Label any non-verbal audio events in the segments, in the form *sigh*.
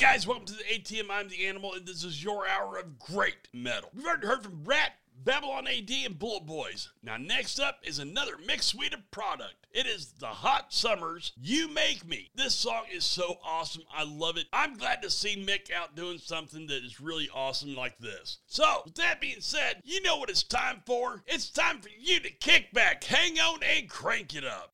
guys, welcome to the ATM. I'm the Animal, and this is your hour of great metal. We've already heard from Ratt, Babylon AD, and Bullet Boys. Now, next up is another mixed suite of product. It is the Hot Summers You Make Me. This song is so awesome. I love it. I'm glad to see Mick out doing something that is really awesome like this. So, with that being said, you know what it's time for? It's time for you to kick back, hang on, and crank it up.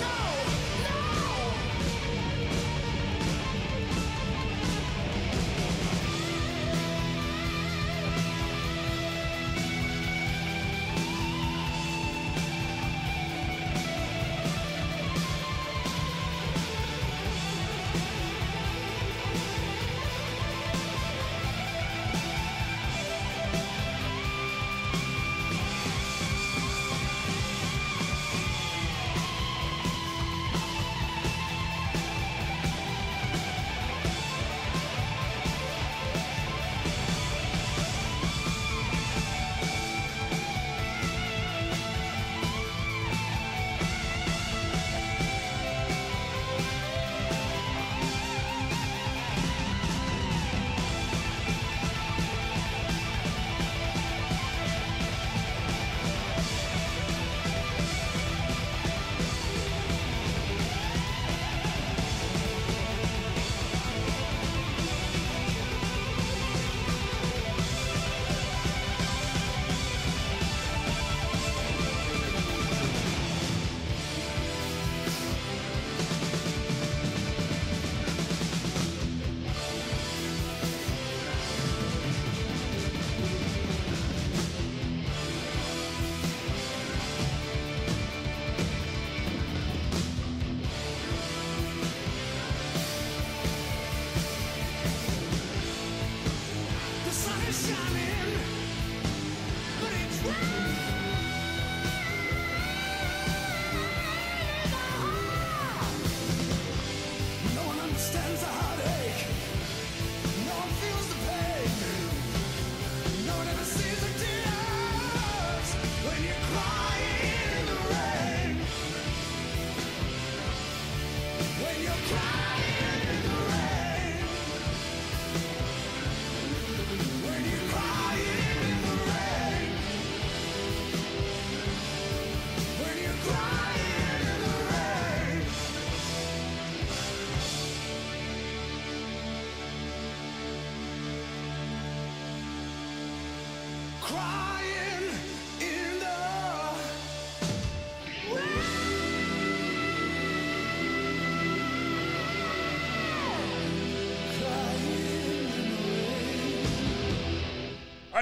No,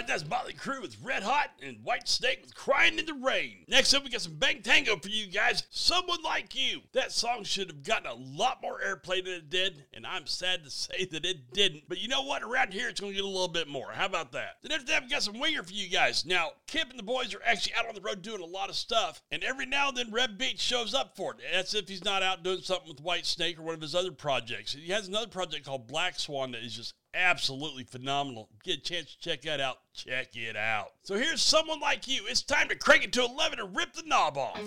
right, that's Motley Crue with Red Hot and Whitesnake with Crying in the Rain. Next up, we got some Bang Tango for you guys. Someone Like You. That song should have gotten a lot more airplay than it did, and I'm sad to say that it didn't. But you know what? Around here, it's going to get a little bit more. How about that? Then after that, we got some Winger for you guys. Now, Kip and the boys are actually out on the road doing a lot of stuff, and every now and then, Reb Beach shows up for it. That's if he's not out doing something with Whitesnake or one of his other projects. He has another project called Black Swan that is just absolutely phenomenal. Get a chance to check that out. Check it out. So here's someone like you. It's time to crank it to 11 and rip the knob off.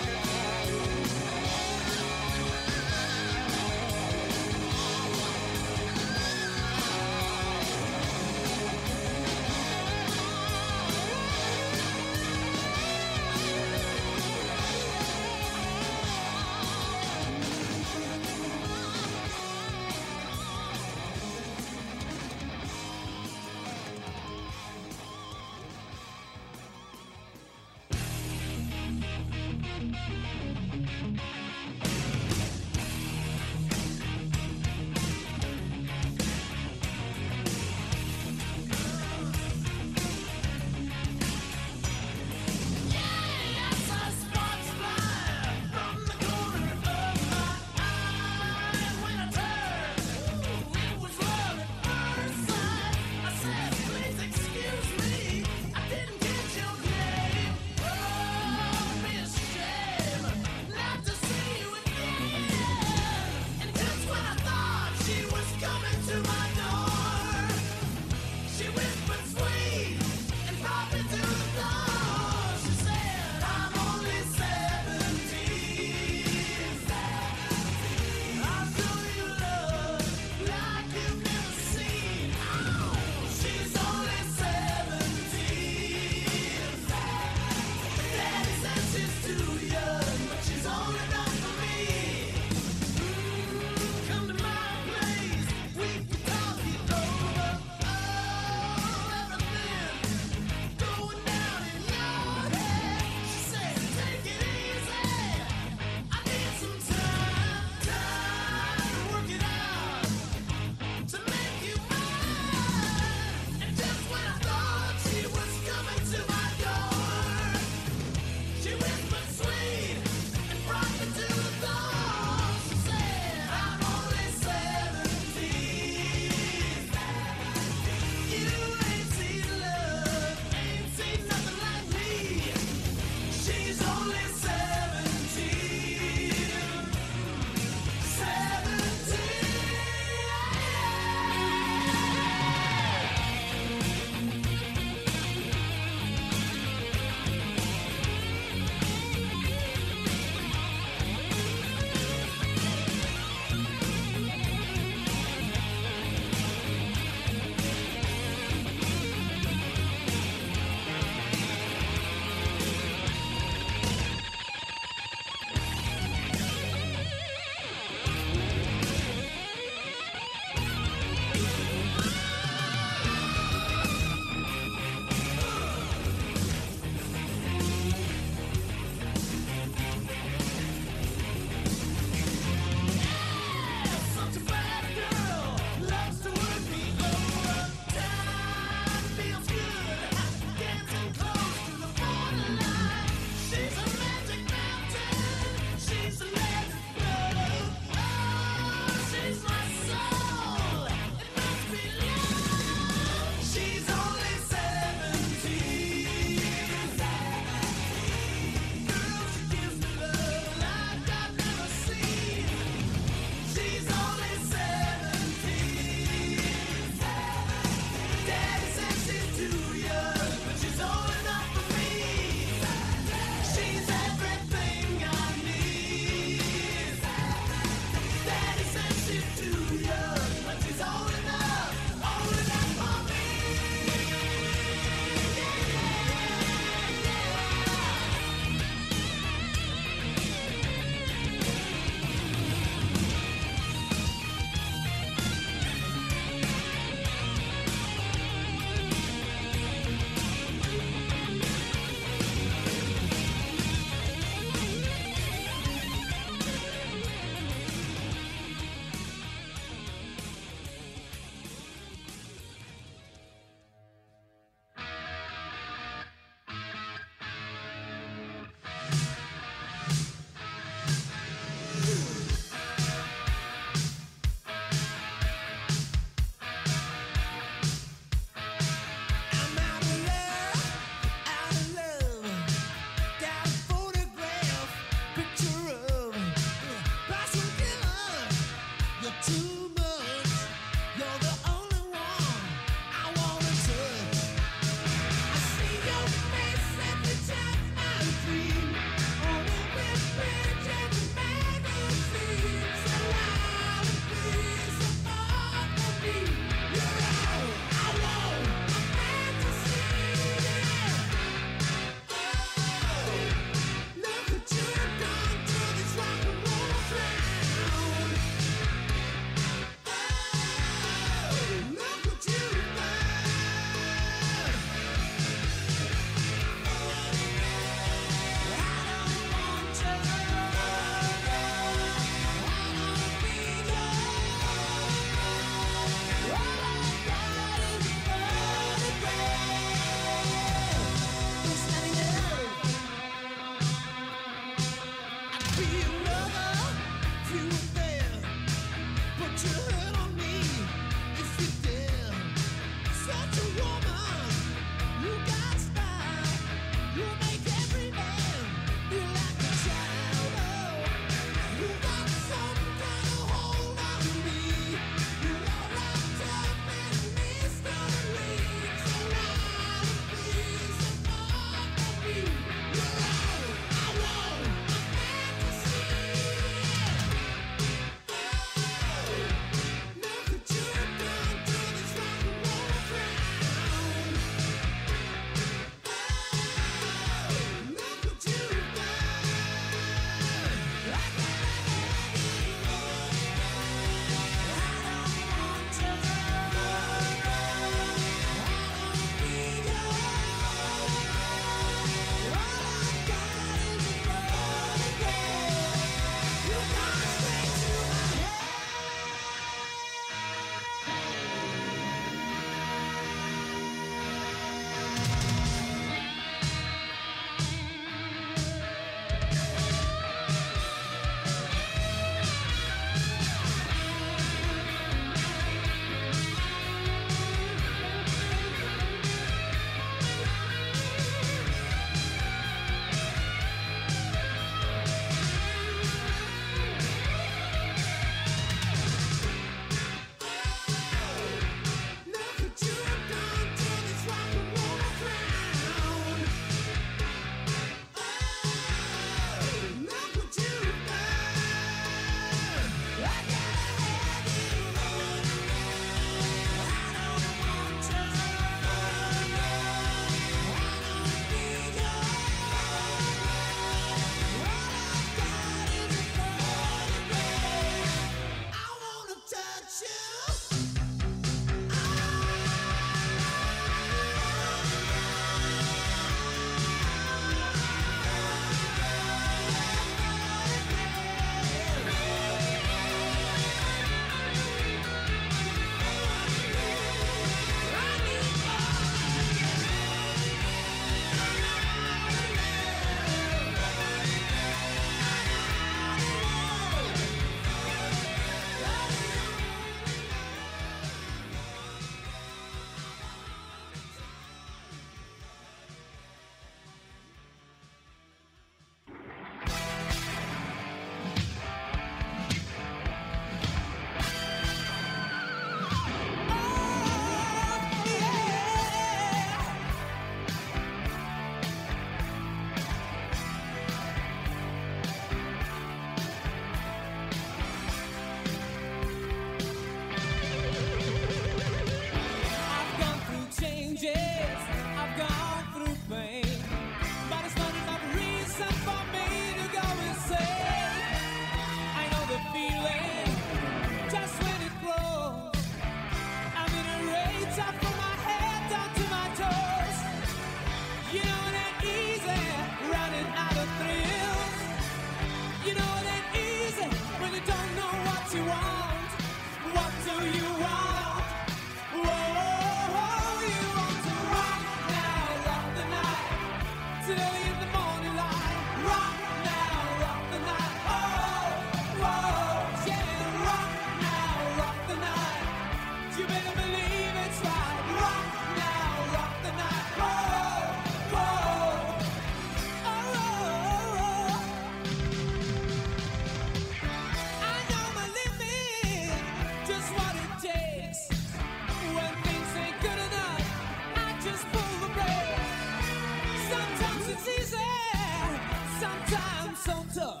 So tough.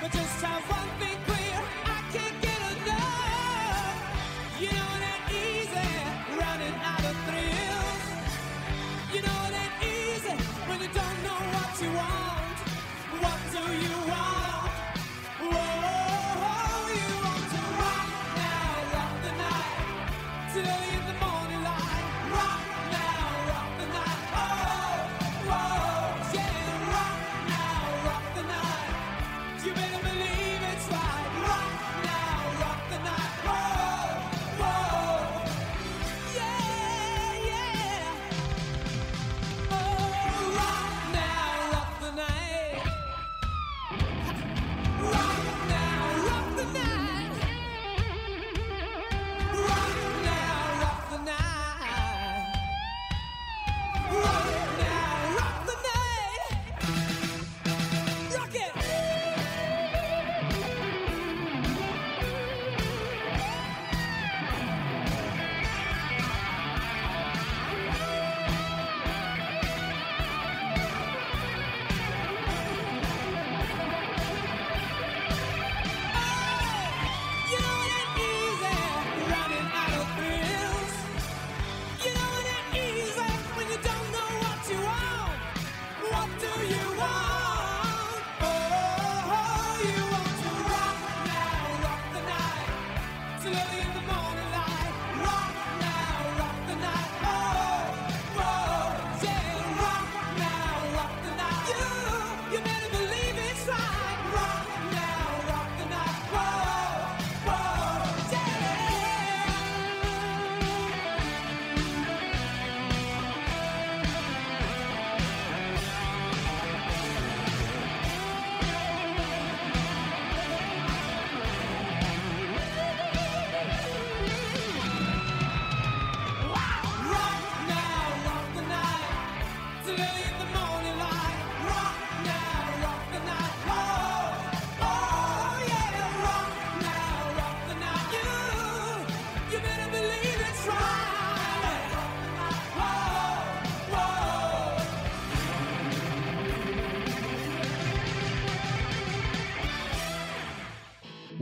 But just have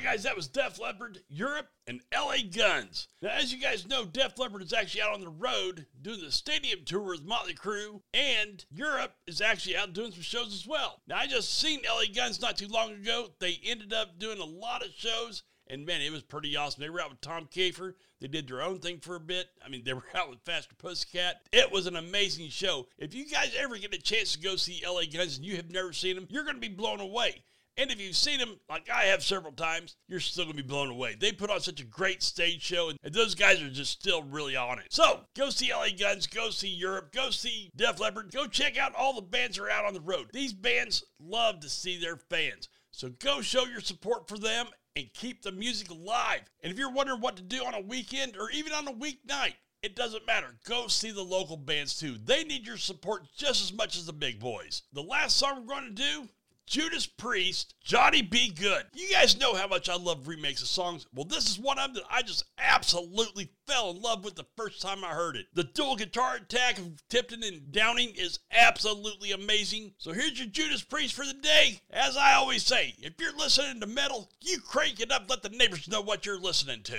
Right, guys, that was Def Leppard, Europe, and LA Guns. Now, as you guys know, Def Leppard is actually out on the road doing the stadium tour with Motley Crue, and Europe is actually out doing some shows as well. Now, I just seen LA Guns not too long ago. They ended up doing a lot of shows, and man, it was pretty awesome. They were out with Tom Keifer. They did their own thing for a bit. I mean, they *laughs* were out with Faster Pussycat. It was an amazing show. If you guys ever get a chance to go see LA Guns and you have never seen them, you're going to be blown away. And if you've seen them, like I have several times, you're still going to be blown away. They put on such a great stage show, and those guys are just still really on it. So, go see LA Guns, go see Europe, go see Def Leppard, go check out all the bands that are out on the road. These bands love to see their fans. So, go show your support for them and keep the music alive. And if you're wondering what to do on a weekend or even on a weeknight, it doesn't matter. Go see the local bands too. They need your support just as much as the big boys. The last song we're going to do Judas Priest, Johnny B. Goode. You guys know how much I love remakes of songs. Well, this is one of them that I just absolutely fell in love with the first time I heard it. The dual guitar attack of Tipton and Downing is absolutely amazing. So here's your Judas Priest for the day. As I always say, if you're listening to metal, you crank it up, let the neighbors know what you're listening to.